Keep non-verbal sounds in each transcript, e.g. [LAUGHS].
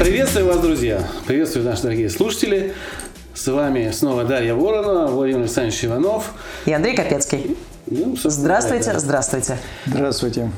Приветствую вас, друзья! Приветствую наши дорогие слушатели! С вами снова Дарья Воронова, Владимир Александрович Иванов. И Андрей Капецкий. Ну, Здравствуйте, да. здравствуйте. Здравствуйте.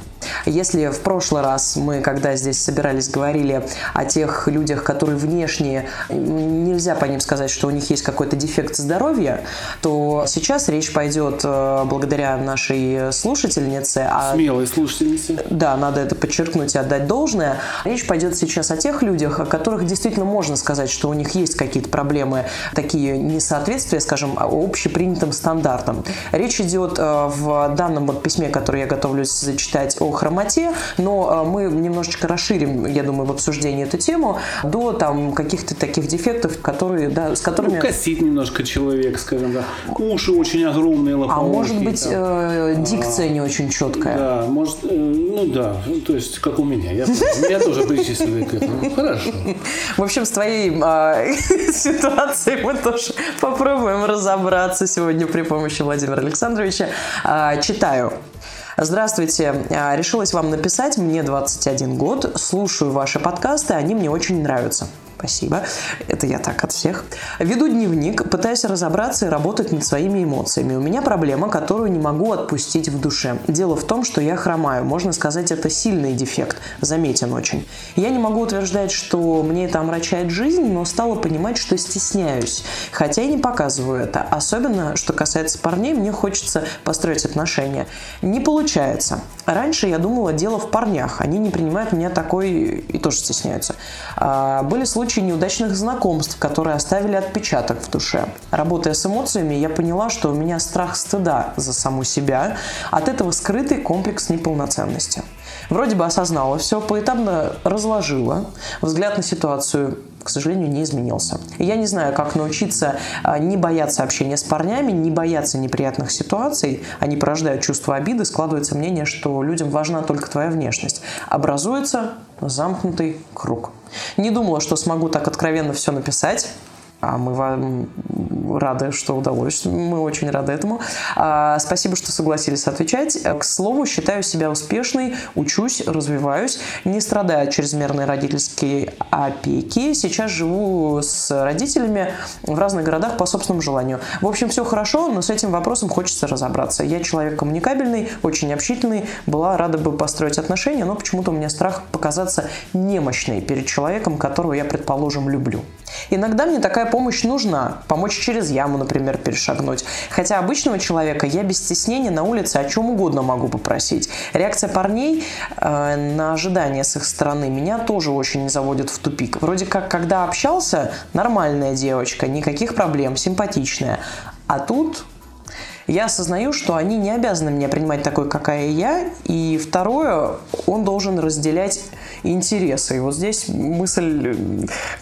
Если в прошлый раз мы, когда здесь собирались, говорили о тех людях, которые внешне, нельзя по ним сказать, что у них есть какой-то дефект здоровья, то сейчас речь пойдет э, благодаря нашей слушательнице о Смелые слушательницы. Да, надо это подчеркнуть и отдать должное. Речь пойдет сейчас о тех людях, о которых действительно можно сказать, что у них есть какие-то проблемы, такие несоответствия, скажем, общепринятым стандартам. Речь идет э, в данном вот письме, которое я готовлюсь зачитать о хромоте, но э, мы немножечко расширим, я думаю, в обсуждении эту тему до там каких-то таких дефектов, которые, да, с которыми... Ну, косит немножко человек, скажем, да. Уши очень огромные, а лопоухие. может быть, там. э, дикция не очень четкая. Да, может, э, ну да, то есть как у меня. Я, меня тоже причислили к этому. Ну, Хорошо. [LAUGHS] В общем, с твоей а, [LAUGHS] ситуацией мы тоже попробуем разобраться сегодня при помощи Владимира Александровича. А, читаю. Здравствуйте. А, Решилась вам написать. Мне 21 год. Слушаю ваши подкасты. Они мне очень нравятся. Спасибо. Это я так от всех. Веду дневник, пытаюсь разобраться и работать над своими эмоциями. У меня проблема, которую не могу отпустить в душе. Дело в том, что я хромаю. Можно сказать, это сильный дефект. Заметен очень. Я не могу утверждать, что мне это омрачает жизнь, но стала понимать, что стесняюсь. Хотя и не показываю это. Особенно, что касается парней, мне хочется построить отношения. Не получается. Раньше я думала, дело в парнях. Они не принимают меня такой и тоже стесняются. А, Были случаи неудачных знакомств, которые оставили отпечаток в душе. Работая с эмоциями, я поняла, что у меня страх стыда за саму себя. От этого скрытый комплекс неполноценности. Вроде бы осознала все, поэтапно разложила. Взгляд на ситуацию к сожалению, не изменился. Я не знаю, как научиться а, не бояться общения с парнями, не бояться неприятных ситуаций. Они порождают чувство обиды, складывается мнение, что людям важна только твоя внешность. Образуется замкнутый круг. Не думала, что смогу так откровенно все написать. А мы вам рады, что удалось. Мы очень рады этому. А, спасибо, что согласились отвечать. К слову, считаю себя успешной, учусь, развиваюсь, не страдаю от чрезмерной родительской опеки. Сейчас живу с родителями в разных городах по собственному желанию. В общем, все хорошо, но с этим вопросом хочется разобраться. Я человек коммуникабельный, очень общительный, была рада бы построить отношения, но почему-то у меня страх показаться немощной перед человеком, которого я, предположим, люблю. Иногда мне такая помощь нужна. Помочь через яму, например, перешагнуть. Хотя обычного человека я без стеснения на улице о чем угодно могу попросить. Реакция парней э, на ожидания с их стороны меня тоже очень заводит в тупик. Вроде как, когда общался, нормальная девочка, никаких проблем, симпатичная. А тут я осознаю, что они не обязаны меня принимать такой, какая я. И второе, он должен разделять интересы. И вот здесь мысль,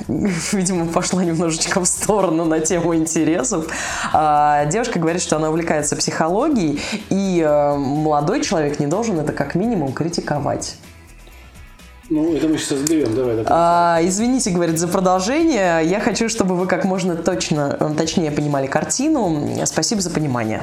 [LAUGHS] видимо, пошла немножечко в сторону на тему интересов. А, Девушка говорит, что она увлекается психологией, и э, молодой человек не должен это как минимум критиковать. Ну, это мы сейчас разберем. Давай. А, извините, говорит, за продолжение. Я хочу, чтобы вы как можно точно, точнее понимали картину. Спасибо за понимание.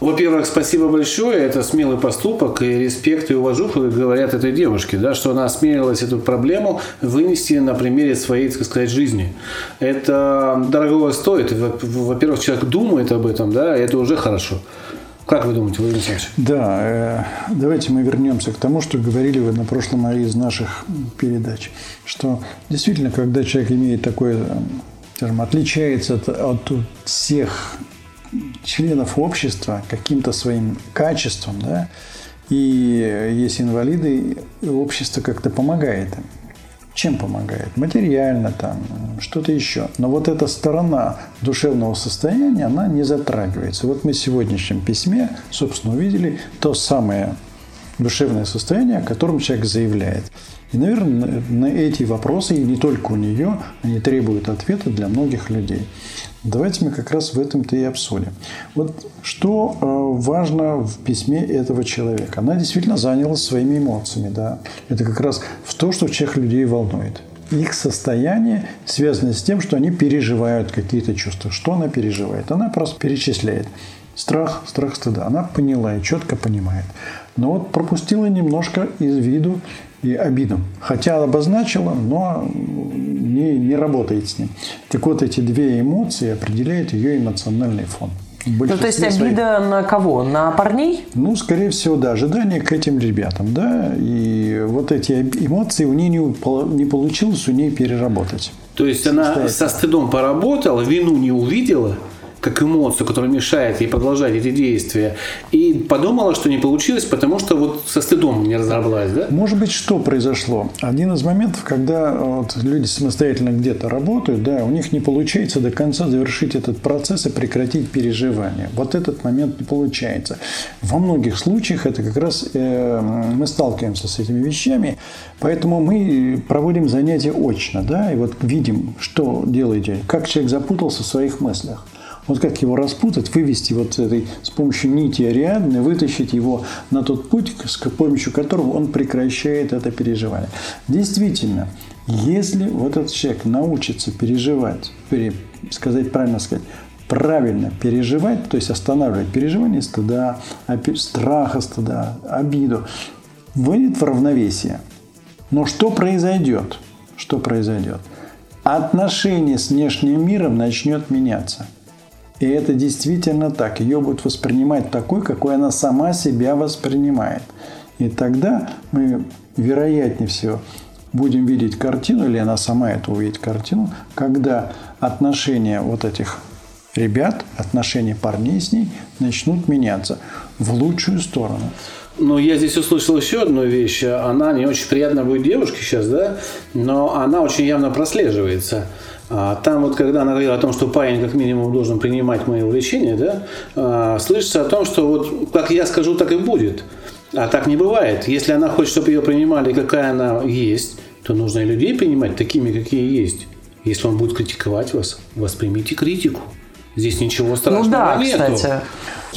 Во-первых, спасибо большое. Это смелый поступок и респект и уважуха, говорят этой девушке, да, что она осмелилась эту проблему вынести на примере своей, так сказать, жизни. Это дорого стоит. Во- Во-первых, человек думает об этом, да, и это уже хорошо. Как вы думаете, Владимир Александрович? Да, э, давайте мы вернемся к тому, что говорили вы на прошлом из наших передач, что действительно, когда человек имеет такое, э, скажем, отличается от, от всех членов общества каким-то своим качеством, да, и есть инвалиды, и общество как-то помогает им. Чем помогает? Материально, там, что-то еще. Но вот эта сторона душевного состояния, она не затрагивается. Вот мы в сегодняшнем письме, собственно, увидели то самое душевное состояние, о котором человек заявляет. И, наверное, на эти вопросы, и не только у нее, они требуют ответа для многих людей. Давайте мы как раз в этом-то и обсудим. Вот что э, важно в письме этого человека. Она действительно занялась своими эмоциями. Да? Это как раз в то, что всех людей волнует. Их состояние связано с тем, что они переживают какие-то чувства. Что она переживает? Она просто перечисляет. Страх, страх стыда. Она поняла и четко понимает. Но вот пропустила немножко из виду и обиду. Хотя обозначила, но не, не работает с ним. Так вот, эти две эмоции определяют ее эмоциональный фон. Ну, то есть обида своих... на кого? На парней? Ну, скорее всего, да. Ожидание к этим ребятам, да. И вот эти эмоции у нее не, не получилось у нее переработать. То есть она со стыдом поработала, вину не увидела, как эмоцию, которая мешает ей продолжать эти действия. И подумала, что не получилось, потому что вот со стыдом не разобралась, да? Может быть, что произошло? Один из моментов, когда вот люди самостоятельно где-то работают, да, у них не получается до конца завершить этот процесс и прекратить переживание. Вот этот момент не получается. Во многих случаях это как раз э, мы сталкиваемся с этими вещами, поэтому мы проводим занятия очно, да, и вот видим, что делаете, как человек запутался в своих мыслях. Вот как его распутать, вывести вот этой с помощью нити Ариадны, вытащить его на тот путь, с помощью которого он прекращает это переживание. Действительно, если вот этот человек научится переживать, пере, сказать правильно сказать, правильно переживать, то есть останавливать переживание стыда, страха стыда, обиду, выйдет в равновесие. Но что произойдет? Что произойдет? Отношение с внешним миром начнет меняться – и это действительно так. Ее будут воспринимать такой, какой она сама себя воспринимает. И тогда мы, вероятнее всего, будем видеть картину, или она сама это увидит картину, когда отношения вот этих ребят, отношения парней с ней начнут меняться в лучшую сторону. Ну, я здесь услышал еще одну вещь. Она не очень приятная будет девушке сейчас, да, но она очень явно прослеживается. А там вот, когда она говорила о том, что парень как минимум должен принимать мои увлечения, да, а, слышится о том, что вот как я скажу, так и будет. А так не бывает. Если она хочет, чтобы ее принимали, какая она есть, то нужно и людей принимать такими, какие есть. Если он будет критиковать вас, воспримите критику. Здесь ничего страшного ну, да, нету. Кстати.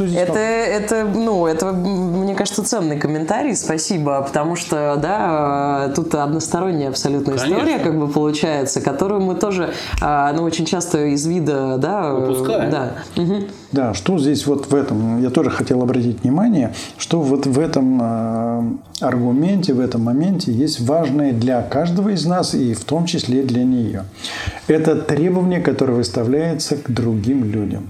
Это, это, ну, это, мне кажется, ценный комментарий, спасибо, потому что, да, тут односторонняя абсолютно Конечно. история, как бы получается, которую мы тоже, а, ну, очень часто из вида, да, упускаем. Да. Угу. да, что здесь вот в этом, я тоже хотел обратить внимание, что вот в этом а, аргументе, в этом моменте есть важное для каждого из нас и в том числе для нее. Это требование, которое выставляется к другим людям.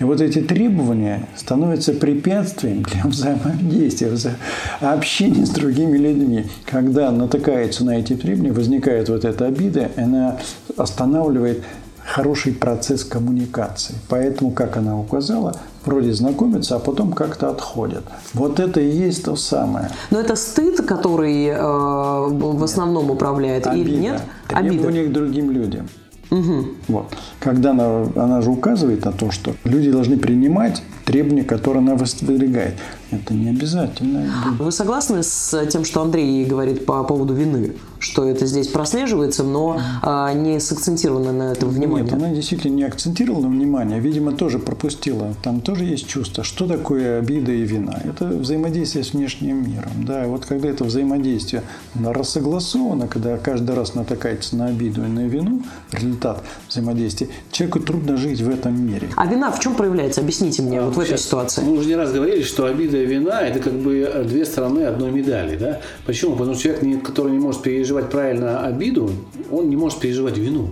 И вот эти требования становятся препятствием для взаимодействия, общения с другими людьми. Когда натыкается на эти требования, возникает вот эта обида, она останавливает хороший процесс коммуникации. Поэтому, как она указала, вроде знакомятся, а потом как-то отходят. Вот это и есть то самое. Но это стыд, который э, в основном управляет, Обида. или нет? Требования Обида. к другим людям. Угу. Вот. Когда она, она же указывает на то, что люди должны принимать требования, которые она выдвигает. Это не обязательно. Вы согласны с тем, что Андрей говорит по поводу вины? Что это здесь прослеживается, но а, не сакцентировано на этом внимание? Нет, она действительно не акцентировала внимание. Видимо, тоже пропустила. Там тоже есть чувство. Что такое обида и вина? Это взаимодействие с внешним миром. Да, и вот когда это взаимодействие рассогласовано, когда каждый раз натыкается на обиду и на вину, результат взаимодействия, человеку трудно жить в этом мире. А вина в чем проявляется? Объясните мне а, вот в этой ситуации. Мы уже не раз говорили, что обида и вина – это как бы две стороны одной медали. Да? Почему? Потому что человек, который не может переживать правильно обиду, он не может переживать вину.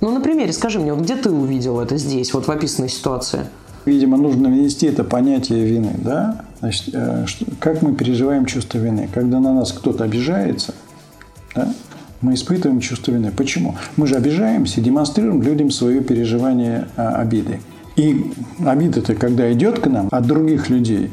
Ну, на примере, скажи мне, вот где ты увидел это здесь, вот в описанной ситуации? Видимо, нужно внести это понятие вины, да? Значит, э, как мы переживаем чувство вины? Когда на нас кто-то обижается, да? мы испытываем чувство вины. Почему? Мы же обижаемся, демонстрируем людям свое переживание а, обиды. И обида-то, когда идет к нам от других людей,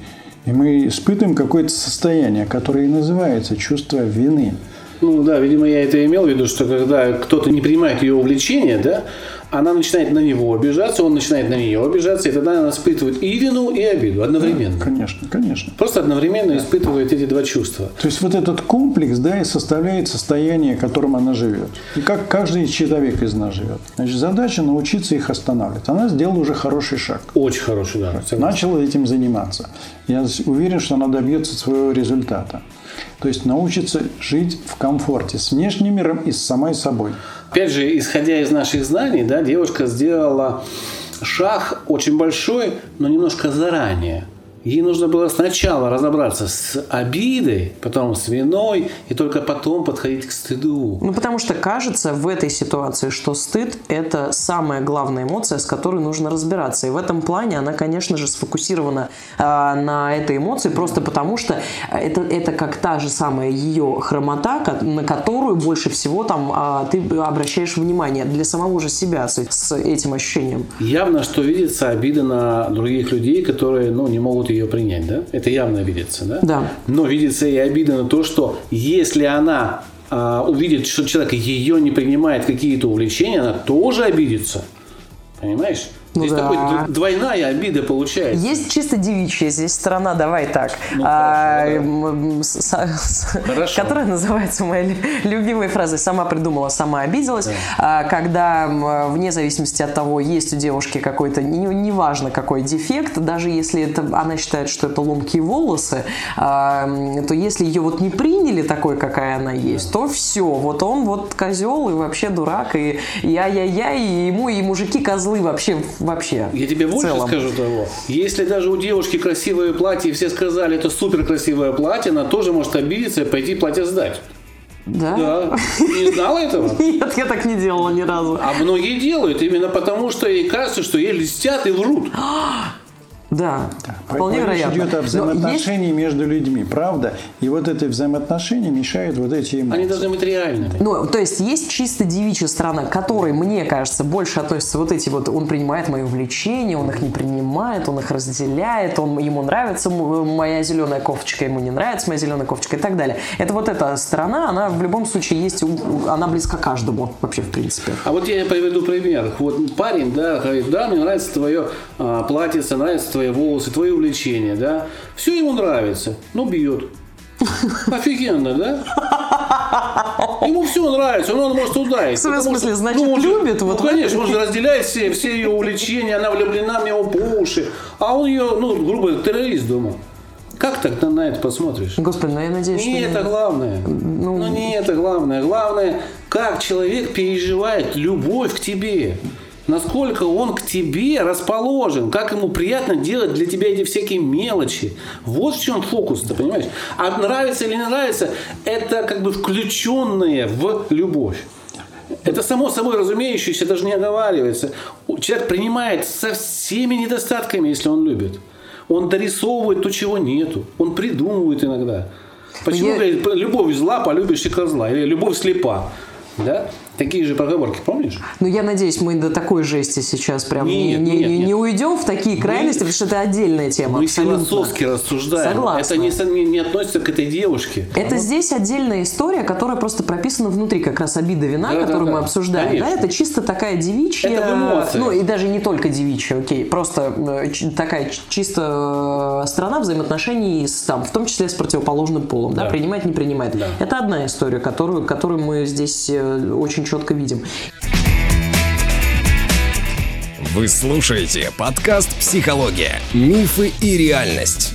и мы испытываем какое-то состояние, которое и называется чувство вины. Ну да, видимо, я это имел в виду, что когда кто-то не принимает ее увлечение, да, она начинает на него обижаться, он начинает на нее обижаться, и тогда она испытывает и вину, и обиду одновременно. Конечно, конечно. Просто одновременно испытывает эти два чувства. То есть вот этот комплекс, да, и составляет состояние, которым она живет. И как каждый человек из нас живет. Значит, задача научиться их останавливать. Она сделала уже хороший шаг. Очень хороший, да. согласен. Начала этим заниматься. Я уверен, что она добьется своего результата. То есть научится жить в комфорте с внешним миром и с самой собой. Опять же, исходя из наших знаний, да, девушка сделала шаг очень большой, но немножко заранее. Ей нужно было сначала разобраться с обидой, потом с виной, и только потом подходить к стыду. Ну, потому что кажется в этой ситуации, что стыд – это самая главная эмоция, с которой нужно разбираться. И в этом плане она, конечно же, сфокусирована э, на этой эмоции, просто потому что это, это как та же самая ее хромота, на которую больше всего там а, ты обращаешь внимание для самого же себя с, с этим ощущением. Явно, что видится обида на других людей, которые ну, не могут ее принять. Да? Это явно видится. Да? Да. Но видится и обида на то, что если она а, увидит, что человек ее не принимает какие-то увлечения, она тоже обидится. Понимаешь? Ну Здесь да. такой дв- двойная обида получается. Есть чисто девичья здесь сторона, давай так, Ну, а, хорошо, м, с- с- Хорошо. которая называется моей лю- любимой фразой «сама придумала, сама обиделась», А, когда вне зависимости от того, есть у девушки какой-то, не- неважно какой дефект, даже если это, она считает, что это ломкие волосы, а, то если ее вот не приняли такой, какая она есть, то все, вот он вот козел и вообще дурак, и я-я-я, и ему, и мужики козлы вообще, вообще. Я тебе больше целом. скажу того. Если даже у девушки красивое платье, и все сказали, это супер красивое платье, она тоже может обидеться и пойти платье сдать. Да? Да. Не знала этого? [LAUGHS] Нет, я так не делала ни разу. А многие делают именно потому, что ей кажется, что ей льстят и врут. [GASPS] Да, вполне Речь вероятно. идет о Но есть- взаимоотношении между людьми, правда? И вот это взаимоотношения мешают вот эти эмоции. Они должны быть реальными. Ну, то есть есть чисто девичья сторона, к которой, мне кажется, больше относятся вот эти вот, он принимает мои увлечения, он их не принимает, он их разделяет, он, ему нравится м- моя зеленая кофточка, ему не нравится моя зеленая кофточка и так далее. Это вот эта сторона, она в любом случае есть, она близка каждому вообще, в принципе. А вот я приведу пример. Вот парень, да, говорит, да, мне нравится твое а, платьице, нравятся твои волосы, твои увлечения, да. Все ему нравится, но бьет. Офигенно, да? Ему все нравится, но он может ударить. В смысле, что, значит, он же- любит? Вот ну, конечно, он же разделяет все, все ее увлечения, она влюблена в него по уши. А он ее, ну, грубо говоря, террорист дома. Как так на, это посмотришь? Господи, ну я надеюсь, что... Не это главное. Ну, не это главное. Главное, как человек переживает любовь к тебе. Насколько он к тебе расположен, как ему приятно делать для тебя эти всякие мелочи. Вот в чем фокус, ты понимаешь? А нравится или не нравится, это как бы включенное в любовь. Это само собой разумеющееся, даже не оговаривается. Человек принимает со всеми недостатками, если он любит. Он дорисовывает то, чего нету. Он придумывает иногда. Почему Я- говорит, любовь зла, полюбишь и козла? Или любовь слепа? Да? Такие же поговорки, помнишь? Ну, я надеюсь, мы до такой жести сейчас прям не, Нет, не- нет, не- нет. не уйдем в такие крайности, потому что это отдельная тема. Мы абсолютно. философски рассуждаем. Согласна. Это не, не, относится к этой девушке. Это здесь отдельная история, которая просто прописана внутри, как раз обида вина, Да, которую да, мы да. обсуждаем. Да, Конечно. это чисто такая девичья. Это в эмоциях. Ну и даже не только девичья, окей. Просто э, такая чисто э, сторона взаимоотношений с, там, в том числе с противоположным полом. Да, Да. принимает, не принимает. Да. Это одна история, которую, которую мы здесь э, очень четко видим. Вы слушаете подкаст «Психология. Мифы и реальность».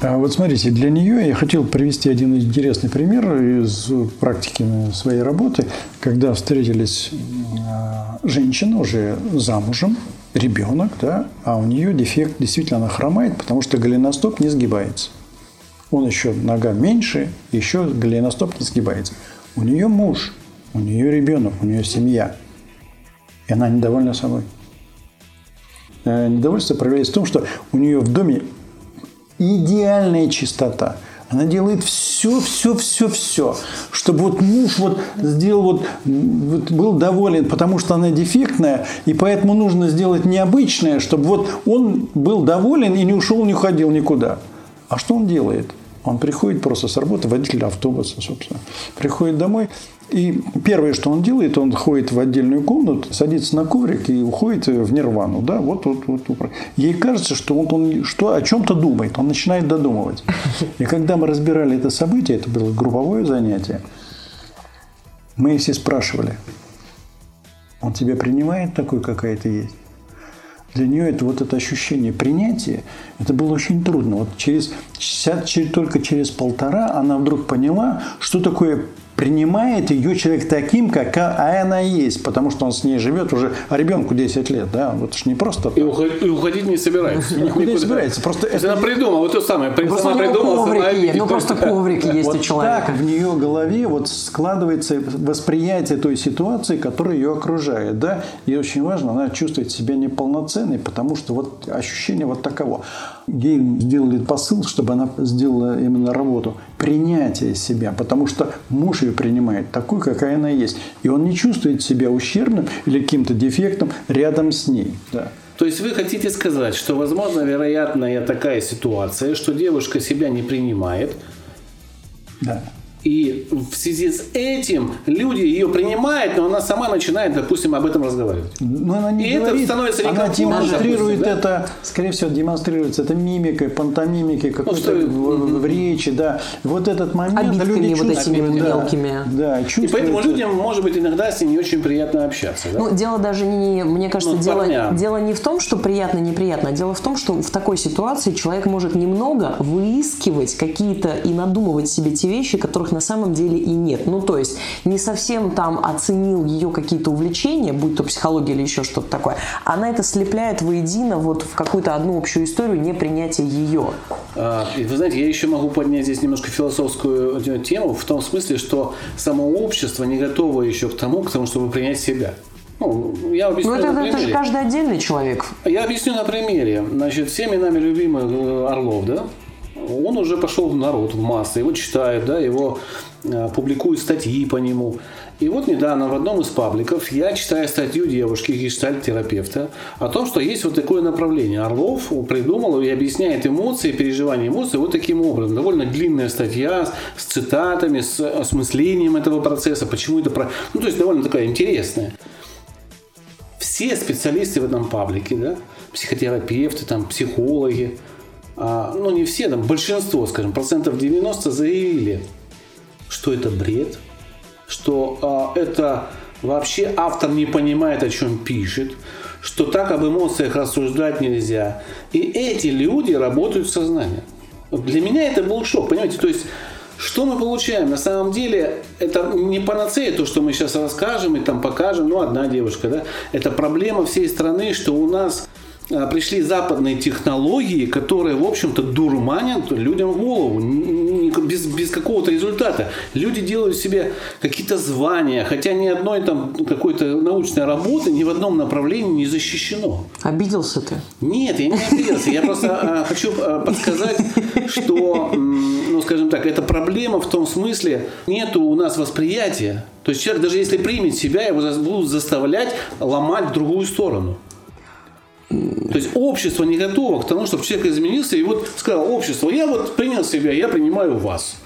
А вот смотрите, для нее я хотел привести один интересный пример из практики своей работы, когда встретились а, женщина уже замужем, ребенок, да, а у нее дефект действительно она хромает, потому что голеностоп не сгибается. Он еще нога меньше, еще голеностоп не сгибается. У нее муж, у нее ребенок, у нее семья. И она недовольна собой. Э, Недовольство проявляется в том, что у нее в доме идеальная чистота. Она делает все, все, все, все, чтобы вот муж вот сделал вот, вот был доволен, потому что она дефектная, и поэтому нужно сделать необычное, чтобы вот он был доволен и не ушел, не уходил никуда. А что он делает? Он приходит просто с работы, водитель автобуса, собственно. Приходит домой, и первое, что он делает, он ходит в отдельную комнату, садится на коврик и уходит в нирвану. Да? Вот, вот, вот. Ей кажется, что он, он что, о чем-то думает, он начинает додумывать. И когда мы разбирали это событие, это было групповое занятие, мы все спрашивали, он тебя принимает такой, какая ты есть? Для нее это вот это ощущение принятия, это было очень трудно. Вот через, только через полтора она вдруг поняла, что такое принимает ее человек таким, какая она есть, потому что он с ней живет уже, а ребенку 10 лет, да, вот же не просто... И, уходить, и уходить не собирается. Никуда не собирается. Просто это... Она придумала, вот то самое, просто сама придумала. Коврик ну просто коврик есть у человека. так в нее голове вот складывается восприятие той ситуации, которая ее окружает, да, и очень важно, она чувствует себя неполноценной, потому что вот ощущение вот таково. Ей сделали посыл, чтобы она сделала именно работу принятия себя, потому что муж ее принимает такой, какая она есть. И он не чувствует себя ущербным или каким-то дефектом рядом с ней. Да. То есть вы хотите сказать, что возможно вероятная такая ситуация, что девушка себя не принимает, да. И в связи с этим люди ее принимают, но она сама начинает, допустим, об этом разговаривать. Но она не и говорит, это становится Она демонстрирует да? это, скорее всего, демонстрируется это мимикой, пантомимикой, какой-то ну, в, в речи, да. Вот этот момент Обидками люди вот этими да, мелкими. Да, и поэтому людям, может быть, иногда с ней не очень приятно общаться. Да? Ну, дело даже не, мне кажется, ну, дело, дело не в том, что приятно, неприятно, а дело в том, что в такой ситуации человек может немного выискивать какие-то и надумывать себе те вещи, которых на самом деле и нет. Ну, то есть не совсем там оценил ее какие-то увлечения, будь то психология или еще что-то такое. Она это слепляет воедино вот в какую-то одну общую историю непринятия ее. А, вы знаете, я еще могу поднять здесь немножко философскую тему в том смысле, что само общество не готово еще к тому, к тому, чтобы принять себя. Ну, я объясню ну, это, на это же каждый отдельный человек. Я объясню на примере. Значит, всеми нами любимых э, Орлов, да? Он уже пошел в народ, в массы, его читают, да, его э, публикуют статьи по нему. И вот недавно в одном из пабликов я читаю статью девушки, гештальт-терапевта, о том, что есть вот такое направление. Орлов придумал и объясняет эмоции, переживания эмоций вот таким образом. Довольно длинная статья с цитатами, с осмыслением этого процесса, почему это... Про... Ну, то есть довольно такая интересная. Все специалисты в этом паблике, да, психотерапевты, там, психологи, ну не все, там большинство, скажем, процентов 90 заявили, что это бред, что а, это вообще автор не понимает, о чем пишет, что так об эмоциях рассуждать нельзя. И эти люди работают в сознании. Для меня это был шок, понимаете? То есть что мы получаем? На самом деле, это не панацея, то, что мы сейчас расскажем и там покажем, ну, одна девушка, да, это проблема всей страны, что у нас а, пришли западные технологии, которые, в общем-то, дурманят людям голову без, без какого-то результата. Люди делают себе какие-то звания, хотя ни одной там какой-то научной работы ни в одном направлении не защищено. Обиделся ты? Нет, я не обиделся. Я просто а, хочу а, подсказать, что, ну, скажем так, это проблема в том смысле, нету у нас восприятия. То есть человек, даже если примет себя, его будут заставлять ломать в другую сторону. То есть общество не готово к тому, чтобы человек изменился и вот сказал, общество, я вот принял себя, я принимаю вас.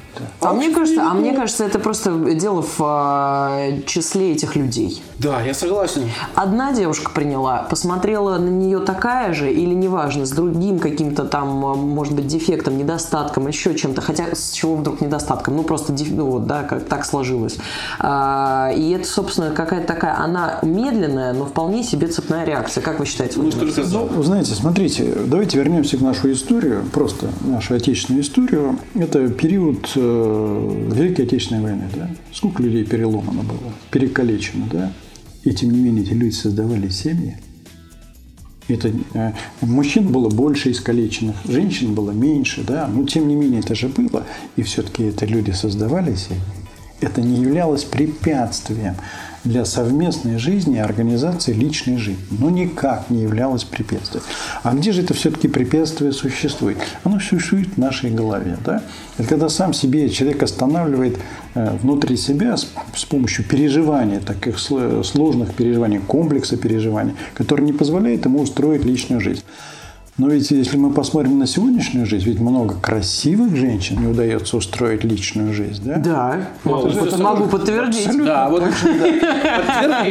А, а мне кажется, а мне кажется, это просто дело в а, числе этих людей. Да, я согласен. Одна девушка приняла, посмотрела на нее такая же или неважно, с другим каким-то там, может быть, дефектом, недостатком, еще чем-то, хотя с чего вдруг недостатком, ну просто ну, вот, да, как так сложилось. А, и это, собственно, какая-то такая, она медленная, но вполне себе цепная реакция. Как вы считаете? Ну, ну, знаете, смотрите, давайте вернемся к нашу историю, просто нашу отечественную историю. Это период Э, Великой Отечественной войны, да, сколько людей переломано было, перекалечено, да, и тем не менее эти люди создавали семьи. Это, э, мужчин было больше искалеченных, женщин было меньше, да, но тем не менее это же было, и все-таки это люди создавали семьи. Это не являлось препятствием для совместной жизни и организации личной жизни. Но никак не являлось препятствием. А где же это все-таки препятствие существует? Оно существует в нашей голове. Да? Это когда сам себе человек останавливает э, внутри себя с, помощью переживания, таких сложных переживаний, комплекса переживаний, который не позволяет ему устроить личную жизнь. Но ведь если мы посмотрим на сегодняшнюю жизнь, ведь много красивых женщин не удается устроить личную жизнь, да? Да, могу, это под- могу подтвердить. Да, вот [LAUGHS] да.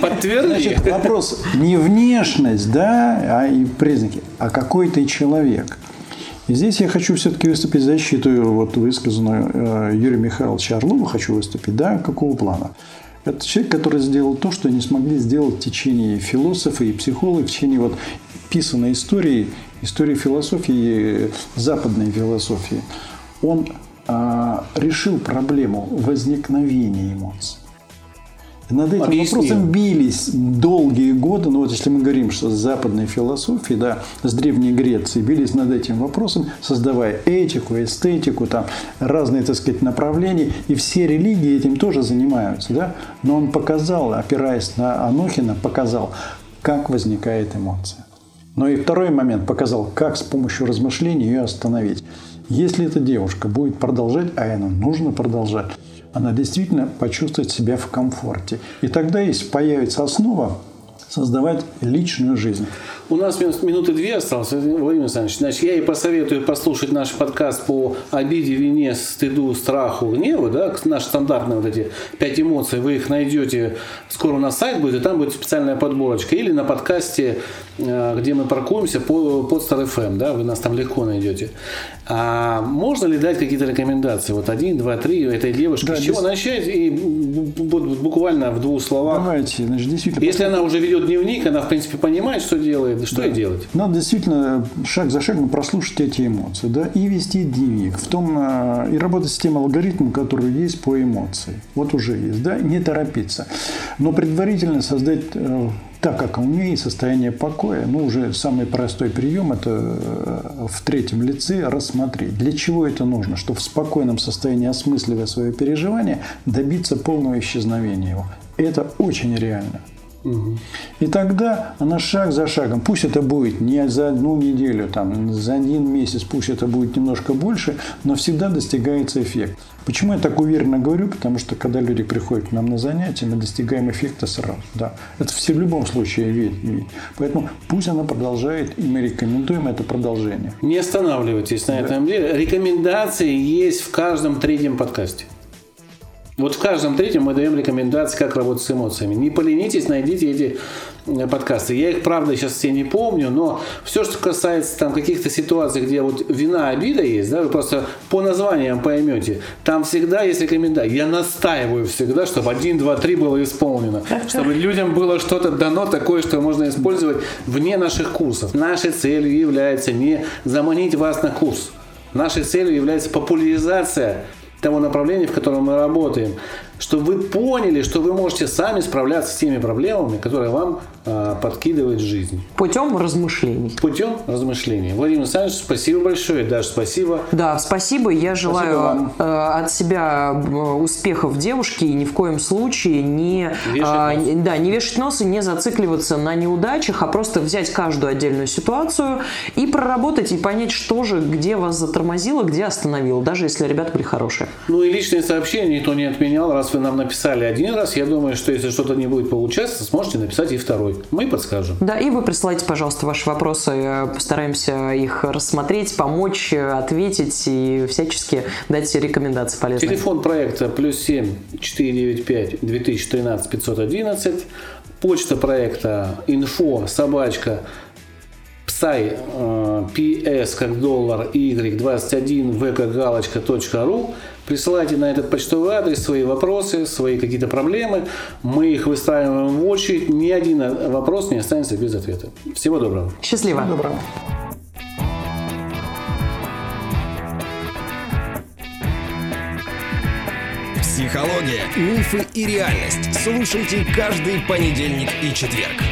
подтверди. Значит, вопрос не внешность, да, а и признаки, а какой ты человек. И здесь я хочу все-таки выступить защиту вот высказанную э, Юрия Михайловича Орлова, хочу выступить, да, какого плана. Это человек, который сделал то, что не смогли сделать в течение философы и психологи, в течение вот писанной истории, истории философии, западной философии. Он а, решил проблему возникновения эмоций. И над этим Объясни. вопросом бились долгие годы. Ну вот если мы говорим, что с западной философией, да, с Древней Греции бились над этим вопросом, создавая этику, эстетику, там разные, так сказать, направления. И все религии этим тоже занимаются, да. Но он показал, опираясь на Анохина, показал, как возникает эмоция. Но и второй момент показал, как с помощью размышлений ее остановить. Если эта девушка будет продолжать, а это нужно продолжать, она действительно почувствует себя в комфорте. И тогда, если появится основа, создавать личную жизнь. У нас мин- минуты две осталось, Владимир Александрович. Значит, я и посоветую послушать наш подкаст по обиде, вине, стыду, страху, гневу, да, наши стандартные вот эти пять эмоций, вы их найдете, скоро на сайт будет, и там будет специальная подборочка. Или на подкасте, э, где мы паркуемся, по, под Star FM, да, вы нас там легко найдете. А можно ли дать какие-то рекомендации? Вот один, два, три этой девушки. Да, С чего без- начать? И бу- бу- буквально в двух словах. Давайте, значит, действительно, Если она уже ведет дневник, она, в принципе, понимает, что делает, что ей делать? Надо действительно шаг за шагом прослушать эти эмоции, да, и вести дневник. В том, э, и работать с тем алгоритмом, который есть по эмоции. Вот уже есть, да, не торопиться. Но предварительно создать, э, так как умеет, состояние покоя, ну, уже самый простой прием – это э, в третьем лице рассмотреть. Для чего это нужно? Чтобы в спокойном состоянии, осмысливая свое переживание, добиться полного исчезновения его. Это очень реально. И тогда она шаг за шагом, пусть это будет не за одну неделю, там, за один месяц, пусть это будет немножко больше, но всегда достигается эффект. Почему я так уверенно говорю? Потому что когда люди приходят к нам на занятия, мы достигаем эффекта сразу. Да. Это все в любом случае ведь. Поэтому пусть она продолжает, и мы рекомендуем это продолжение. Не останавливайтесь на этом деле. Рекомендации есть в каждом третьем подкасте. Вот в каждом третьем мы даем рекомендации, как работать с эмоциями. Не поленитесь, найдите эти э, подкасты. Я их, правда, сейчас все не помню, но все, что касается там каких-то ситуаций, где вот вина, обида есть, да, вы просто по названиям поймете. Там всегда есть рекомендации. Я настаиваю всегда, чтобы 1, 2, 3 было исполнено. Чтобы людям было что-то дано такое, что можно использовать вне наших курсов. Нашей целью является не заманить вас на курс. Нашей целью является популяризация того направления, в котором мы работаем, чтобы вы поняли, что вы можете сами справляться с теми проблемами, которые вам а, подкидывает жизнь. Путем размышлений. Путем размышления. Владимир Александрович, спасибо большое. Даже спасибо. Да, спасибо. Я желаю вам. э, от себя э, успехов девушке и ни в коем случае не, Вешать а, да, не вешать нос и не зацикливаться на неудачах, а просто взять каждую отдельную ситуацию и проработать и понять, что же, где вас затормозило, где остановило, даже если ребята были хорошие. Ну и личные сообщения никто не отменял. Раз вы нам написали один раз, я думаю, что если что-то не будет получаться, сможете написать и второй. Мы подскажем. Да, и вы присылайте, пожалуйста, ваши вопросы. э, Постараемся их рассмотреть, помочь, э, ответить и всячески дать рекомендации полезные. Телефон проекта плюс 7 495 2013 511. Почта проекта info собачка псай э, ps как доллар y 21 v присылайте на этот почтовый адрес свои вопросы свои какие-то проблемы мы их выстраиваем в очередь ни один вопрос не останется без ответа всего доброго Счастливо. Доброго. Психология, мифы и реальность. Слушайте каждый понедельник и четверг.